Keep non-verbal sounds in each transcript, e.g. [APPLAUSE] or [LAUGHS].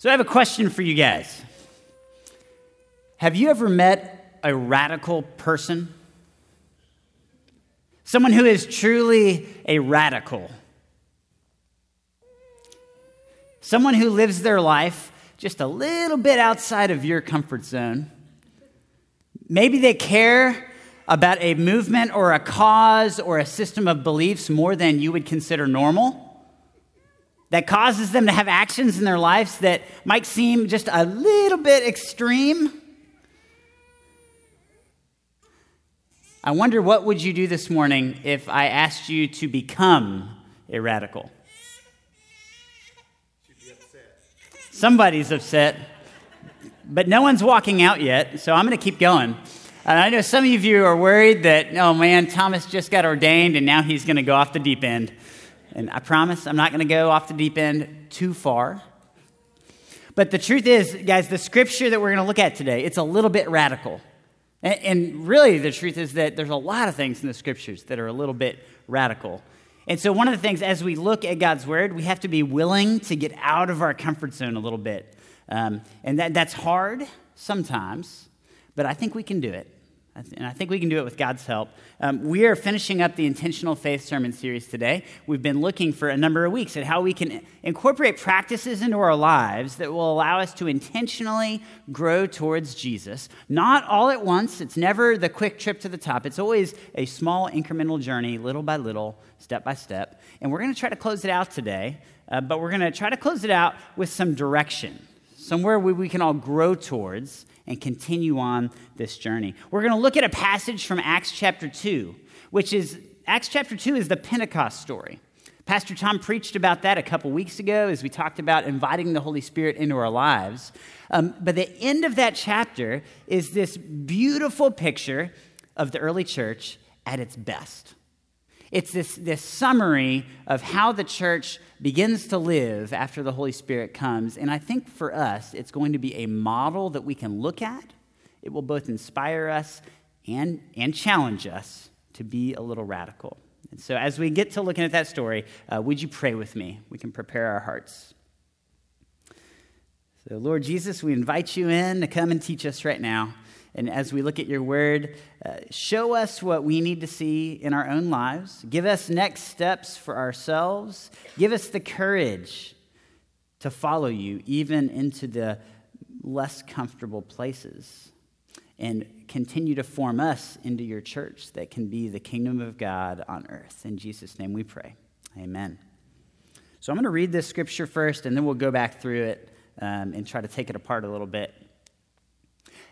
So I have a question for you guys. Have you ever met a radical person? Someone who is truly a radical. Someone who lives their life just a little bit outside of your comfort zone. Maybe they care about a movement or a cause or a system of beliefs more than you would consider normal that causes them to have actions in their lives that might seem just a little bit extreme. I wonder what would you do this morning if I asked you to become a radical? Somebody's upset, but no one's walking out yet, so I'm going to keep going. And I know some of you are worried that, oh man, Thomas just got ordained and now he's going to go off the deep end. And I promise I'm not going to go off the deep end too far. But the truth is, guys, the scripture that we're going to look at today, it's a little bit radical. And, really, the truth is that there's a lot of things in the scriptures that are a little bit radical. And so, one of the things as we look at God's word, we have to be willing to get out of our comfort zone a little bit. Um, and that, that's hard sometimes, but I think we can do it and I think we can do it with God's help. Um, we are finishing up the Intentional Faith Sermon Series today. We've been looking for a number of weeks at how we can incorporate practices into our lives that will allow us to intentionally grow towards Jesus. Not all at once, it's never the quick trip to the top. It's always a small incremental journey, little by little, step by step. And we're going to try to close it out today, uh, but we're going to try to close it out with some direction, somewhere we, we can all grow towards and continue on this journey. We're going to look at a passage from Acts chapter 2, which is Acts chapter 2 is the Pentecost story. Pastor Tom preached about that a couple weeks ago as we talked about inviting the Holy Spirit into our lives. Um, but the end of that chapter is this beautiful picture of the early church at its best. It's this, this summary of how the church begins to live after the Holy Spirit comes. And I think for us, it's going to be a model that we can look at. It will both inspire us and, and challenge us to be a little radical. And so, as we get to looking at that story, uh, would you pray with me? We can prepare our hearts. So, Lord Jesus, we invite you in to come and teach us right now. And as we look at your word, uh, show us what we need to see in our own lives. Give us next steps for ourselves. Give us the courage to follow you, even into the less comfortable places. And continue to form us into your church that can be the kingdom of God on earth. In Jesus' name we pray. Amen. So I'm going to read this scripture first, and then we'll go back through it um, and try to take it apart a little bit.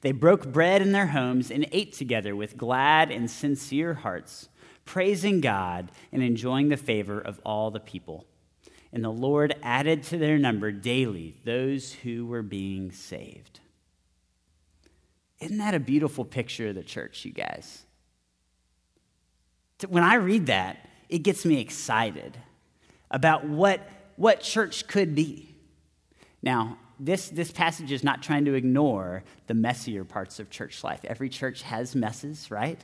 They broke bread in their homes and ate together with glad and sincere hearts, praising God and enjoying the favor of all the people. And the Lord added to their number daily those who were being saved. Isn't that a beautiful picture of the church, you guys? When I read that, it gets me excited about what, what church could be. Now, this, this passage is not trying to ignore the messier parts of church life. Every church has messes, right?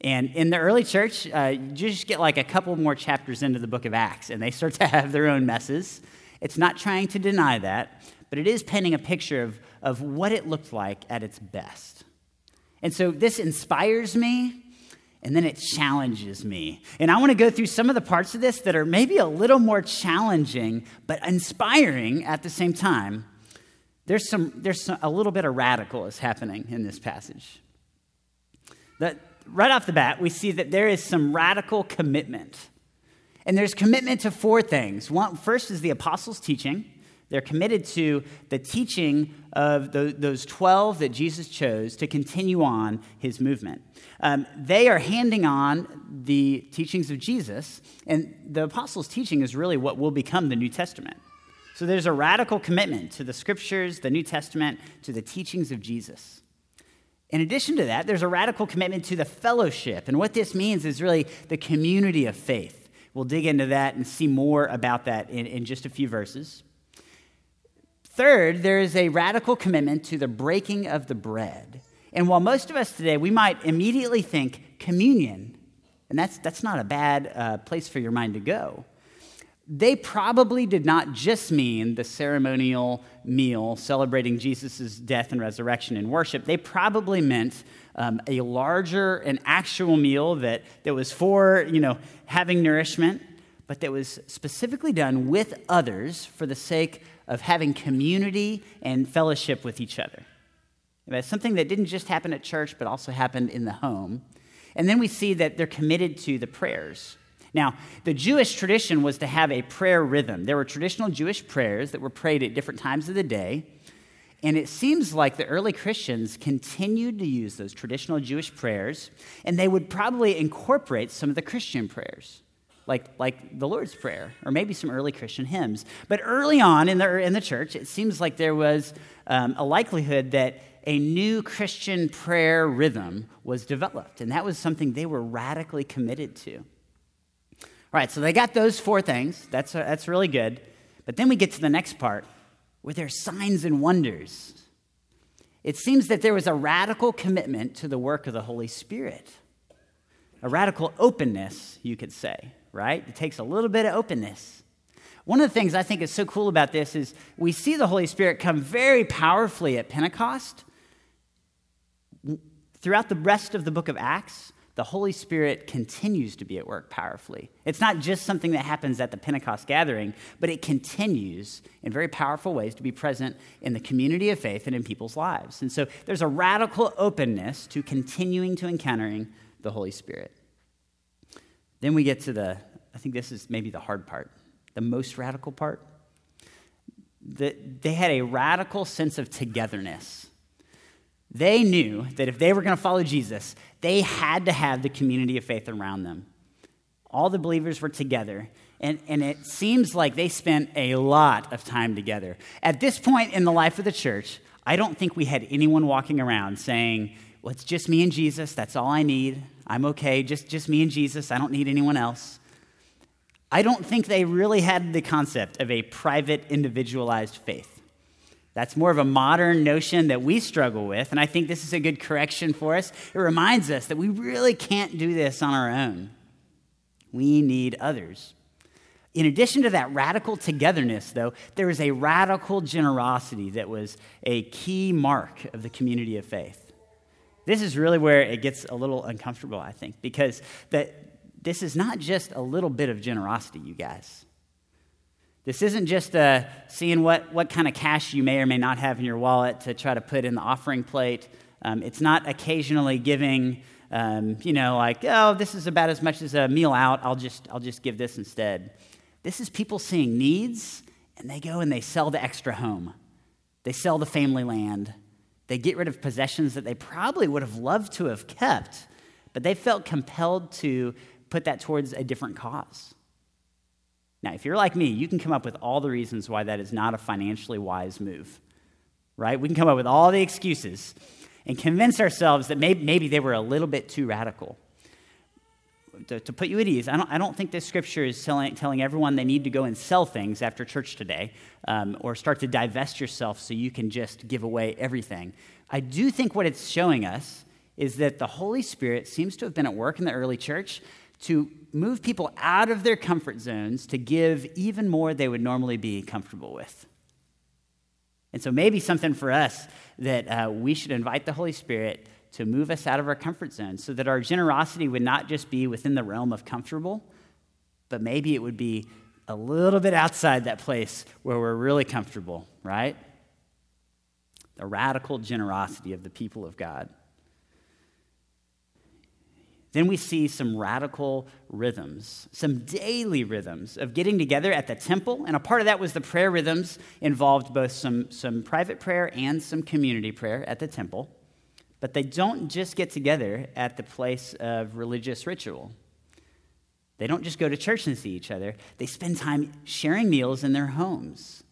And in the early church, uh, you just get like a couple more chapters into the book of Acts, and they start to [LAUGHS] have their own messes. It's not trying to deny that, but it is painting a picture of, of what it looked like at its best. And so this inspires me, and then it challenges me. And I want to go through some of the parts of this that are maybe a little more challenging, but inspiring at the same time there's, some, there's some, a little bit of radical is happening in this passage. That right off the bat, we see that there is some radical commitment. And there's commitment to four things. One, first is the apostles' teaching. They're committed to the teaching of the, those 12 that Jesus chose to continue on his movement. Um, they are handing on the teachings of Jesus, and the apostles' teaching is really what will become the New Testament. So there's a radical commitment to the scriptures, the New Testament, to the teachings of Jesus. In addition to that, there's a radical commitment to the fellowship. And what this means is really the community of faith. We'll dig into that and see more about that in, in just a few verses. Third, there is a radical commitment to the breaking of the bread. And while most of us today, we might immediately think communion, and that's, that's not a bad uh, place for your mind to go they probably did not just mean the ceremonial meal celebrating Jesus' death and resurrection in worship. They probably meant um, a larger, an actual meal that, that was for, you know, having nourishment, but that was specifically done with others for the sake of having community and fellowship with each other. It's something that didn't just happen at church, but also happened in the home. And then we see that they're committed to the prayers. Now, the Jewish tradition was to have a prayer rhythm. There were traditional Jewish prayers that were prayed at different times of the day. And it seems like the early Christians continued to use those traditional Jewish prayers, and they would probably incorporate some of the Christian prayers, like, like the Lord's Prayer, or maybe some early Christian hymns. But early on in the, in the church, it seems like there was um, a likelihood that a new Christian prayer rhythm was developed, and that was something they were radically committed to. All right, so they got those four things. That's, uh, that's really good. But then we get to the next part where there's signs and wonders. It seems that there was a radical commitment to the work of the Holy Spirit, a radical openness, you could say, right? It takes a little bit of openness. One of the things I think is so cool about this is we see the Holy Spirit come very powerfully at Pentecost. Throughout the rest of the book of Acts, the Holy Spirit continues to be at work powerfully. It's not just something that happens at the Pentecost gathering, but it continues in very powerful ways to be present in the community of faith and in people's lives. And so there's a radical openness to continuing to encountering the Holy Spirit. Then we get to the, I think this is maybe the hard part, the most radical part. The, they had a radical sense of togetherness. They knew that if they were going to follow Jesus, they had to have the community of faith around them. All the believers were together, and, and it seems like they spent a lot of time together. At this point in the life of the church, I don't think we had anyone walking around saying, Well, it's just me and Jesus. That's all I need. I'm okay. Just, just me and Jesus. I don't need anyone else. I don't think they really had the concept of a private, individualized faith. That's more of a modern notion that we struggle with, and I think this is a good correction for us. It reminds us that we really can't do this on our own. We need others. In addition to that radical togetherness, though, there is a radical generosity that was a key mark of the community of faith. This is really where it gets a little uncomfortable, I think, because that this is not just a little bit of generosity, you guys. This isn't just uh, seeing what, what kind of cash you may or may not have in your wallet to try to put in the offering plate. Um, it's not occasionally giving, um, you know, like, oh, this is about as much as a meal out. I'll just, I'll just give this instead. This is people seeing needs, and they go and they sell the extra home. They sell the family land. They get rid of possessions that they probably would have loved to have kept, but they felt compelled to put that towards a different cause. Now, if you're like me, you can come up with all the reasons why that is not a financially wise move, right? We can come up with all the excuses and convince ourselves that maybe, maybe they were a little bit too radical. To, to, put you at ease, I don't, I don't think this scripture is telling, telling everyone they need to go and sell things after church today um, or start to divest yourself so you can just give away everything. I do think what it's showing us is that the Holy Spirit seems to have been at work in the early church to move people out of their comfort zones to give even more they would normally be comfortable with. And so, maybe something for us that uh, we should invite the Holy Spirit to move us out of our comfort zone so that our generosity would not just be within the realm of comfortable, but maybe it would be a little bit outside that place where we're really comfortable, right? The radical generosity of the people of God. Then we see some radical rhythms, some daily rhythms of getting together at the temple. And a part of that was the prayer rhythms involved both some, some private prayer and some community prayer at the temple. But they don't just get together at the place of religious ritual. They don't just go to church and see each other, they spend time sharing meals in their homes.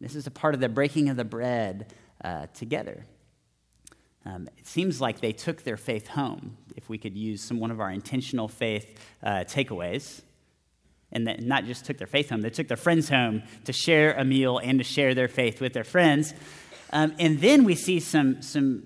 This is a part of the breaking of the bread uh, together. Um, it seems like they took their faith home, if we could use some, one of our intentional faith uh, takeaways. And that not just took their faith home, they took their friends home to share a meal and to share their faith with their friends. Um, and then we see some, some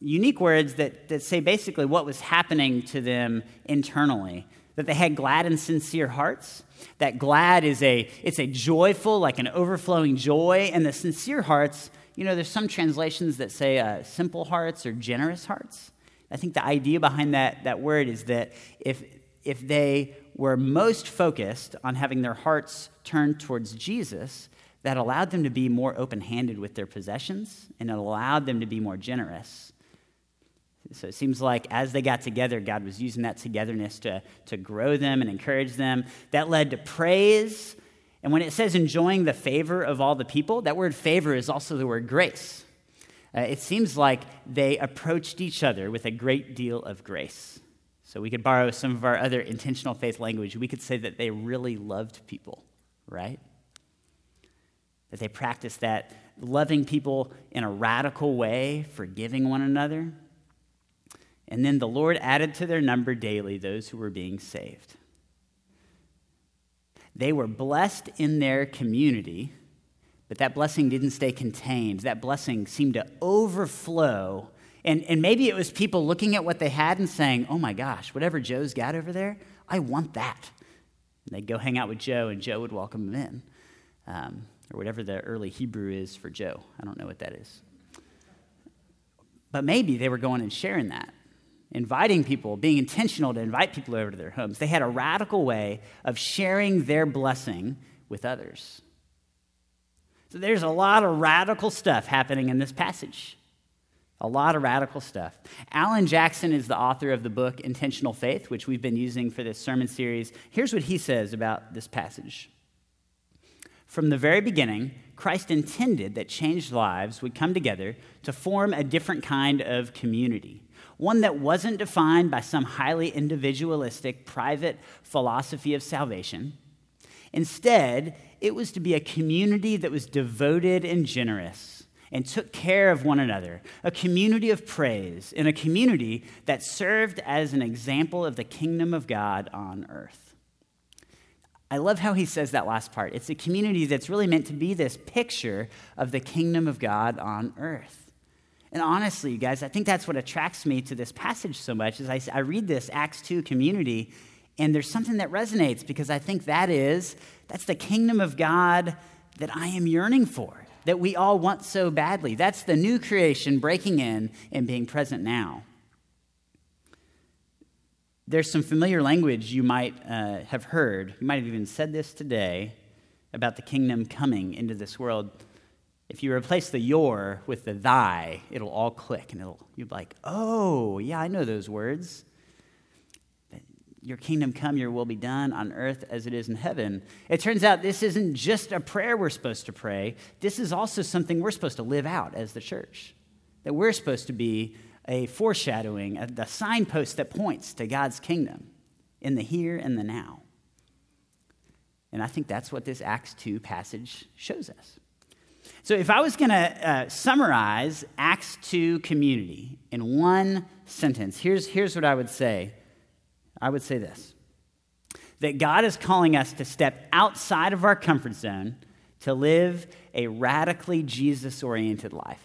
unique words that, that say basically what was happening to them internally that they had glad and sincere hearts that glad is a it's a joyful like an overflowing joy and the sincere hearts you know there's some translations that say uh, simple hearts or generous hearts i think the idea behind that, that word is that if if they were most focused on having their hearts turned towards jesus that allowed them to be more open-handed with their possessions and it allowed them to be more generous so it seems like as they got together, God was using that togetherness to, to grow them and encourage them. That led to praise. And when it says enjoying the favor of all the people, that word favor is also the word grace. Uh, it seems like they approached each other with a great deal of grace. So we could borrow some of our other intentional faith language. We could say that they really loved people, right? That they practiced that loving people in a radical way, forgiving one another. And then the Lord added to their number daily those who were being saved. They were blessed in their community, but that blessing didn't stay contained. That blessing seemed to overflow. And, and maybe it was people looking at what they had and saying, oh my gosh, whatever Joe's got over there, I want that. And they'd go hang out with Joe, and Joe would welcome them in. Um, or whatever the early Hebrew is for Joe. I don't know what that is. But maybe they were going and sharing that inviting people, being intentional to invite people over to their homes. They had a radical way of sharing their blessing with others. So there's a lot of radical stuff happening in this passage. A lot of radical stuff. Alan Jackson is the author of the book Intentional Faith, which we've been using for this sermon series. Here's what he says about this passage. From the very beginning, Christ intended that changed lives would come together to form a different kind of community one that wasn't defined by some highly individualistic, private philosophy of salvation. Instead, it was to be a community that was devoted and generous and took care of one another, a community of praise, and a community that served as an example of the kingdom of God on earth. I love how he says that last part. It's a community that's really meant to be this picture of the kingdom of God on earth. And honestly, you guys, I think that's what attracts me to this passage so much is I, I read this Acts 2 community, and there's something that resonates because I think that is, that's the kingdom of God that I am yearning for, that we all want so badly. That's the new creation breaking in and being present now. There's some familiar language you might uh, have heard. You might have even said this today about the kingdom coming into this world. If you replace the your with the thy, it'll all click and it'll you'll be like, oh, yeah, I know those words. Your kingdom come, your will be done on earth as it is in heaven. It turns out this isn't just a prayer we're supposed to pray, this is also something we're supposed to live out as the church. That we're supposed to be a foreshadowing, a, the signpost that points to God's kingdom in the here and the now. And I think that's what this Acts 2 passage shows us. So, if I was going to uh, summarize Acts 2 community in one sentence, here's, here's what I would say I would say this that God is calling us to step outside of our comfort zone to live a radically Jesus oriented life.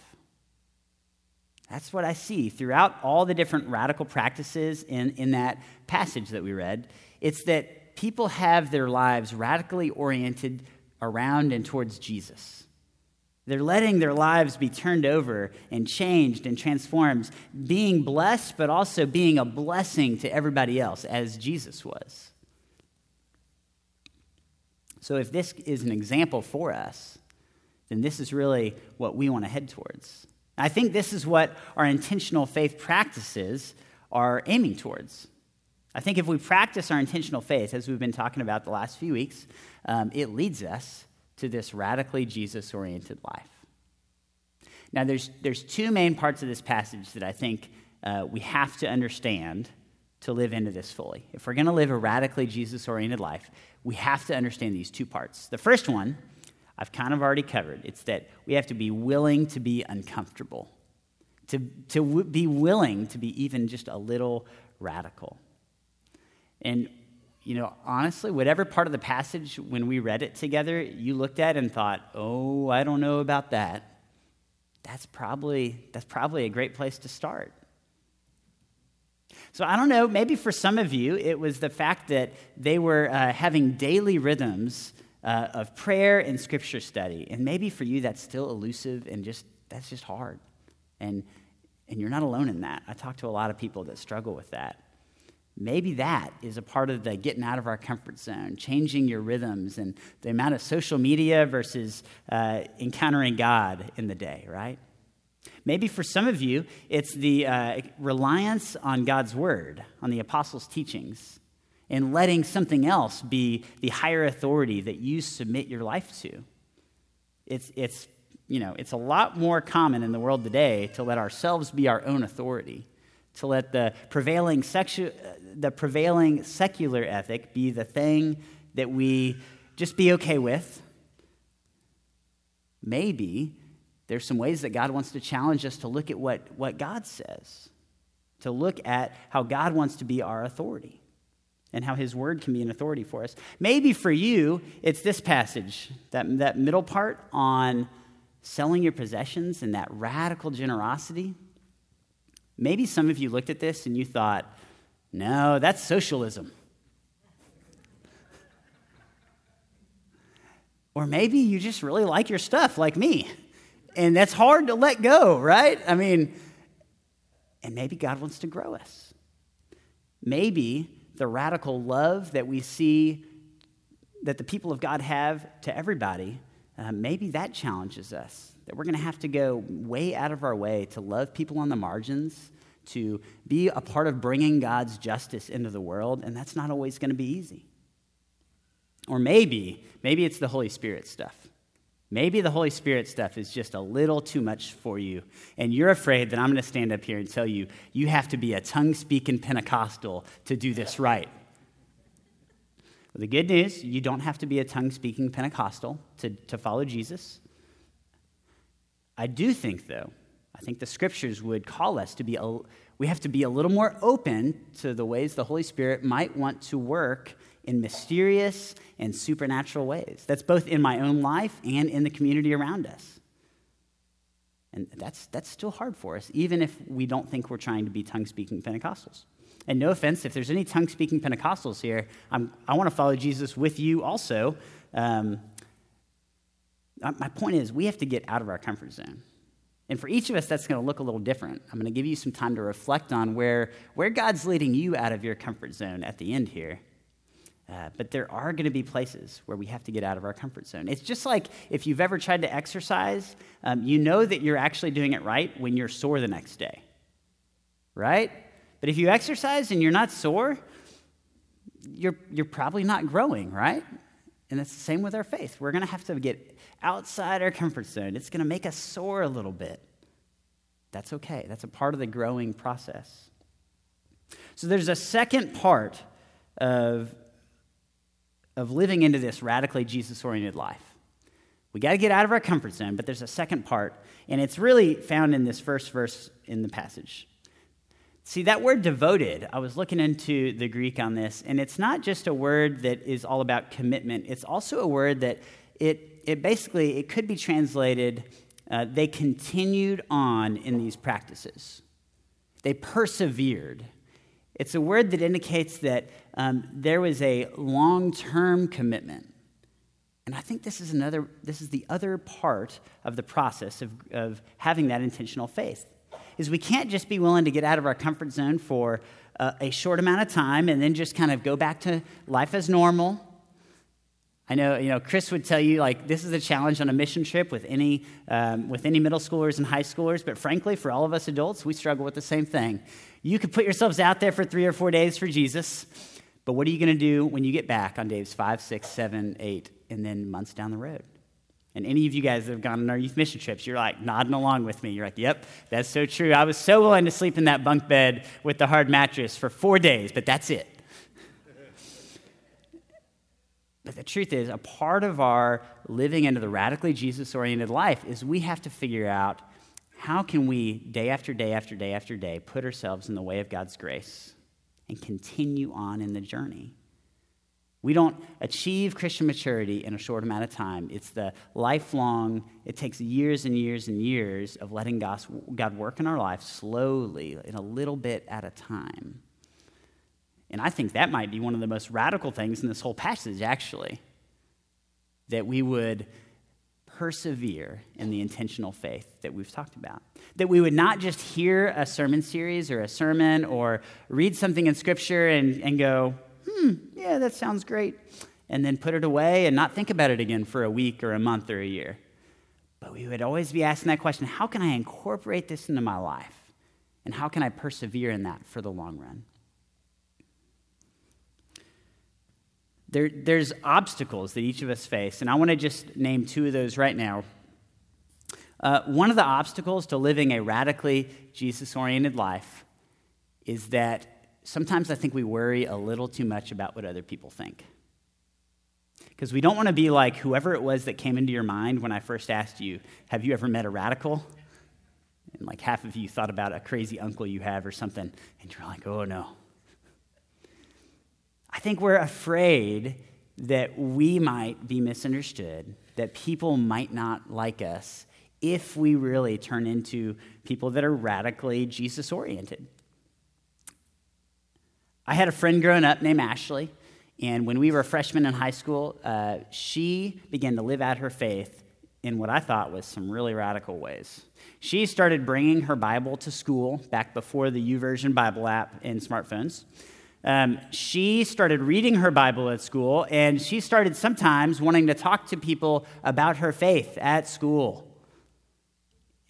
That's what I see throughout all the different radical practices in, in that passage that we read. It's that people have their lives radically oriented around and towards Jesus. They're letting their lives be turned over and changed and transformed, being blessed, but also being a blessing to everybody else, as Jesus was. So, if this is an example for us, then this is really what we want to head towards. I think this is what our intentional faith practices are aiming towards. I think if we practice our intentional faith, as we've been talking about the last few weeks, um, it leads us to this radically Jesus oriented life. Now, there's, there's two main parts of this passage that I think uh, we have to understand to live into this fully. If we're going to live a radically Jesus oriented life, we have to understand these two parts. The first one, I've kind of already covered. It's that we have to be willing to be uncomfortable, to, to w- be willing to be even just a little radical. And, you know, honestly, whatever part of the passage when we read it together you looked at and thought, oh, I don't know about that, that's probably, that's probably a great place to start. So I don't know, maybe for some of you, it was the fact that they were uh, having daily rhythms uh, of prayer and scripture study. And maybe for you, that's still elusive and just, that's just hard. And, and you're not alone in that. I talk to a lot of people that struggle with that. Maybe that is a part of the getting out of our comfort zone, changing your rhythms and the amount of social media versus uh, encountering God in the day, right? Maybe for some of you, it's the uh, reliance on God's word, on the apostles' teachings, and letting something else be the higher authority that you submit your life to. It's, it's, you know, it's a lot more common in the world today to let ourselves be our own authority, to let the prevailing, sexu- the prevailing secular ethic be the thing that we just be okay with. Maybe there's some ways that God wants to challenge us to look at what, what God says, to look at how God wants to be our authority and how his word can be an authority for us. Maybe for you, it's this passage, that, that middle part on selling your possessions and that radical generosity. Maybe some of you looked at this and you thought, no, that's socialism. or maybe you just really like your stuff like me and that's hard to let go, right? I mean, and maybe God wants to grow us. Maybe the radical love that we see that the people of God have to everybody, uh, maybe that challenges us. That we're going to have to go way out of our way to love people on the margins, to be a part of bringing God's justice into the world, and that's not always going to be easy. Or maybe, maybe it's the Holy Spirit stuff. Maybe the Holy Spirit stuff is just a little too much for you, and you're afraid that I'm going to stand up here and tell you you have to be a tongue speaking Pentecostal to do this right. The good news you don't have to be a tongue speaking Pentecostal to, to follow Jesus. I do think, though, I think the scriptures would call us to be, a, we have to be a little more open to the ways the Holy Spirit might want to work in mysterious and supernatural ways. That's both in my own life and in the community around us. And that's, that's still hard for us, even if we don't think we're trying to be tongue speaking Pentecostals. And no offense, if there's any tongue speaking Pentecostals here, I'm, i want to follow Jesus with you also. Um, my point is, we have to get out of our comfort zone. And for each of us, that's going to look a little different. I'm going to give you some time to reflect on where, where God's leading you out of your comfort zone at the end here. Uh, but there are going to be places where we have to get out of our comfort zone. It's just like if you've ever tried to exercise, um, you know that you're actually doing it right when you're sore the next day, right? But if you exercise and you're not sore, you're, you're probably not growing, right? And it's the same with our faith. We're going to have to get outside our comfort zone. It's going to make us sore a little bit. That's okay, that's a part of the growing process. So there's a second part of of living into this radically Jesus oriented life. We got to get out of our comfort zone, but there's a second part, and it's really found in this first verse in the passage. See, that word devoted, I was looking into the Greek on this, and it's not just a word that is all about commitment. It's also a word that it, it basically, it could be translated, uh, they continued on in these practices. They persevered. It's a word that indicates that um, there was a long term commitment. And I think this is another, this is the other part of the process of, of having that intentional faith. Is we can't just be willing to get out of our comfort zone for uh, a short amount of time and then just kind of go back to life as normal. I know, you know, Chris would tell you like this is a challenge on a mission trip with any um, with any middle schoolers and high schoolers. But frankly, for all of us adults, we struggle with the same thing. You could put yourselves out there for three or four days for Jesus, but what are you going to do when you get back on days five, six, seven, eight, and then months down the road? And any of you guys that have gone on our youth mission trips, you're like nodding along with me. You're like, yep, that's so true. I was so willing to sleep in that bunk bed with the hard mattress for four days, but that's it. But the truth is, a part of our living into the radically Jesus oriented life is we have to figure out how can we, day after day after day after day, put ourselves in the way of God's grace and continue on in the journey. We don't achieve Christian maturity in a short amount of time. It's the lifelong, it takes years and years and years of letting God work in our life slowly, in a little bit at a time. And I think that might be one of the most radical things in this whole passage, actually. That we would persevere in the intentional faith that we've talked about. That we would not just hear a sermon series or a sermon or read something in Scripture and, and go, hmm, yeah, that sounds great, and then put it away and not think about it again for a week or a month or a year. But we would always be asking that question how can I incorporate this into my life? And how can I persevere in that for the long run? There, there's obstacles that each of us face, and I want to just name two of those right now. Uh, one of the obstacles to living a radically Jesus oriented life is that sometimes I think we worry a little too much about what other people think. Because we don't want to be like whoever it was that came into your mind when I first asked you, Have you ever met a radical? And like half of you thought about a crazy uncle you have or something, and you're like, Oh no. I think we're afraid that we might be misunderstood, that people might not like us if we really turn into people that are radically Jesus oriented. I had a friend growing up named Ashley, and when we were freshmen in high school, uh, she began to live out her faith in what I thought was some really radical ways. She started bringing her Bible to school back before the YouVersion Bible app in smartphones. Um, she started reading her Bible at school, and she started sometimes wanting to talk to people about her faith at school.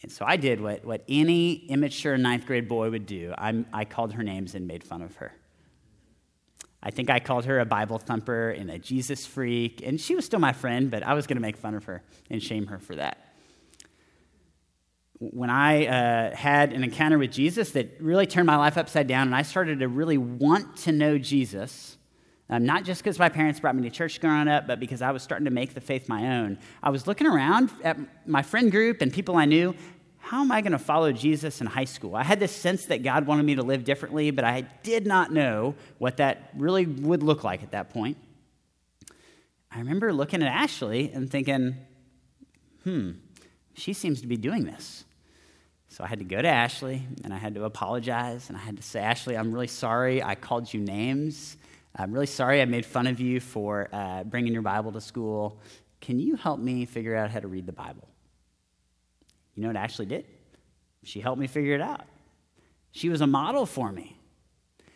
And so I did what, what any immature ninth grade boy would do I, I called her names and made fun of her. I think I called her a Bible thumper and a Jesus freak, and she was still my friend, but I was going to make fun of her and shame her for that. When I uh, had an encounter with Jesus that really turned my life upside down, and I started to really want to know Jesus, um, not just because my parents brought me to church growing up, but because I was starting to make the faith my own. I was looking around at my friend group and people I knew, how am I going to follow Jesus in high school? I had this sense that God wanted me to live differently, but I did not know what that really would look like at that point. I remember looking at Ashley and thinking, hmm, she seems to be doing this. So I had to go to Ashley and I had to apologize and I had to say, Ashley, I'm really sorry I called you names. I'm really sorry I made fun of you for uh, bringing your Bible to school. Can you help me figure out how to read the Bible? You know what Ashley did? She helped me figure it out. She was a model for me.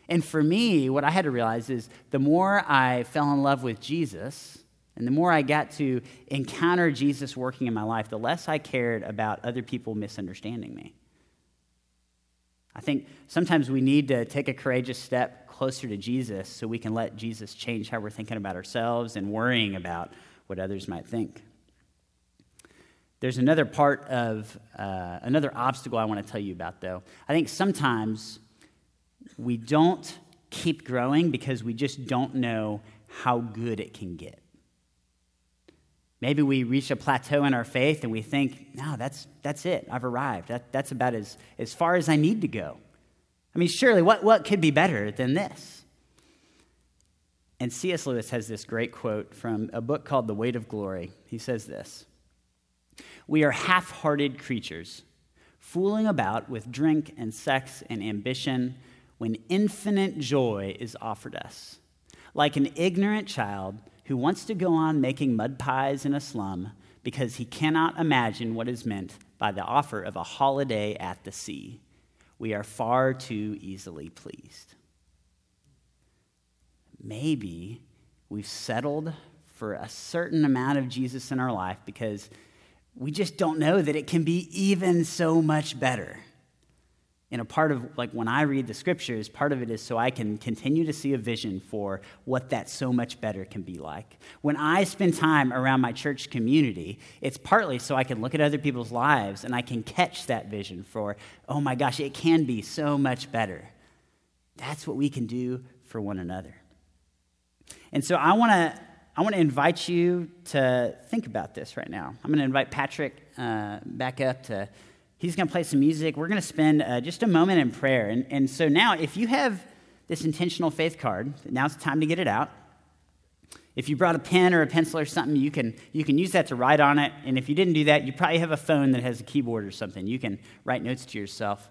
And for me, what I had to realize is the more I fell in love with Jesus, and the more I got to encounter Jesus working in my life, the less I cared about other people misunderstanding me. I think sometimes we need to take a courageous step closer to Jesus so we can let Jesus change how we're thinking about ourselves and worrying about what others might think. There's another part of, uh, another obstacle I want to tell you about, though. I think sometimes we don't keep growing because we just don't know how good it can get. Maybe we reach a plateau in our faith and we think, no, that's, that's it. I've arrived. That, that's about as, as far as I need to go. I mean, surely, what, what could be better than this? And C.S. Lewis has this great quote from a book called The Weight of Glory. He says this we are half hearted creatures, fooling about with drink and sex and ambition when infinite joy is offered us. Like an ignorant child who wants to go on making mud pies in a slum because he cannot imagine what is meant by the offer of a holiday at the sea. We are far too easily pleased. Maybe we've settled for a certain amount of Jesus in our life because we just don't know that it can be even so much better. And a part of, like, when I read the scriptures, part of it is so I can continue to see a vision for what that so much better can be like. When I spend time around my church community, it's partly so I can look at other people's lives and I can catch that vision for, oh my gosh, it can be so much better. That's what we can do for one another. And so I want to I want to invite you to think about this right now. I'm going to invite Patrick uh, back up to, he's going to play some music. We're going to spend uh, just a moment in prayer. And, and so now, if you have this intentional faith card, now's the time to get it out. If you brought a pen or a pencil or something, you can, you can use that to write on it. And if you didn't do that, you probably have a phone that has a keyboard or something. You can write notes to yourself.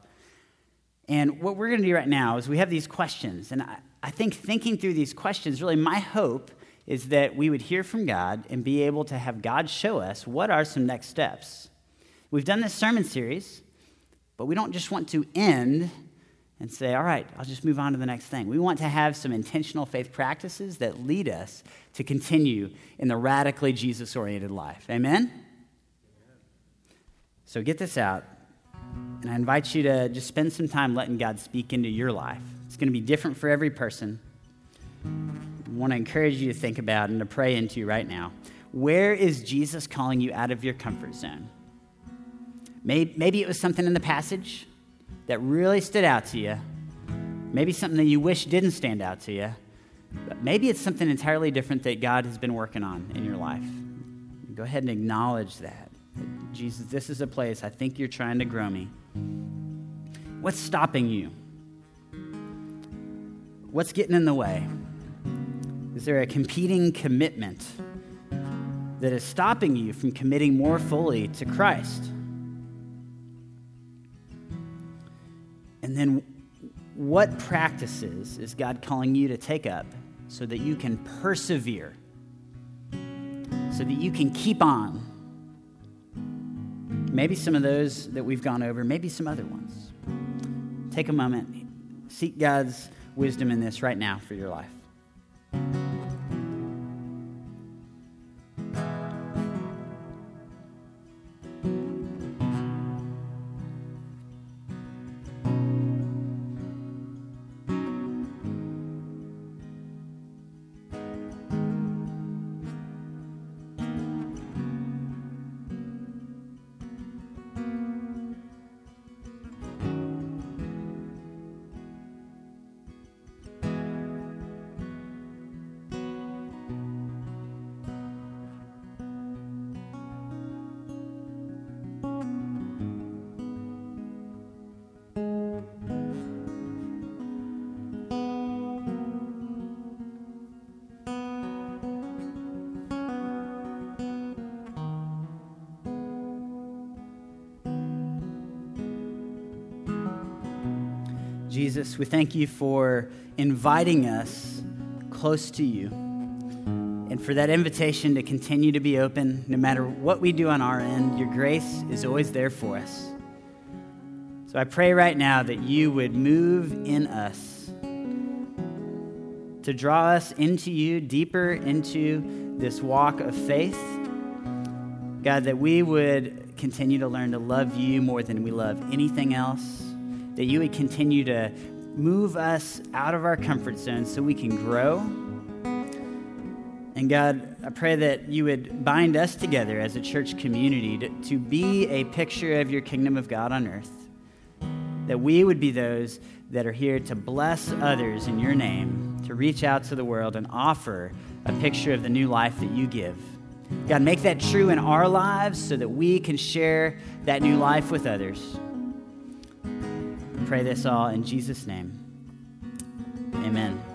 And what we're going to do right now is we have these questions. And I, I think thinking through these questions, really, my hope is that we would hear from God and be able to have God show us what are some next steps. We've done this sermon series, but we don't just want to end and say, all right, I'll just move on to the next thing. We want to have some intentional faith practices that lead us to continue in the radically Jesus oriented life. Amen? So get this out, and I invite you to just spend some time letting God speak into your life. It's going to be different for every person. I want to encourage you to think about and to pray into right now. Where is Jesus calling you out of your comfort zone? Maybe it was something in the passage that really stood out to you. Maybe something that you wish didn't stand out to you. But maybe it's something entirely different that God has been working on in your life. Go ahead and acknowledge that. Jesus, this is a place I think you're trying to grow me. What's stopping you? What's getting in the way? Is there a competing commitment that is stopping you from committing more fully to Christ? And then, what practices is God calling you to take up so that you can persevere, so that you can keep on? Maybe some of those that we've gone over, maybe some other ones. Take a moment, seek God's wisdom in this right now for your life. Jesus, we thank you for inviting us close to you and for that invitation to continue to be open no matter what we do on our end. Your grace is always there for us. So I pray right now that you would move in us to draw us into you, deeper into this walk of faith. God, that we would continue to learn to love you more than we love anything else that you would continue to move us out of our comfort zone so we can grow. And God, I pray that you would bind us together as a church community to, to be a picture of your kingdom of God on earth. That we would be those that are here to bless others in your name, to reach out to the world and offer a picture of the new life that you give. God, make that true in our lives so that we can share that new life with others pray this all in Jesus' name. Amen.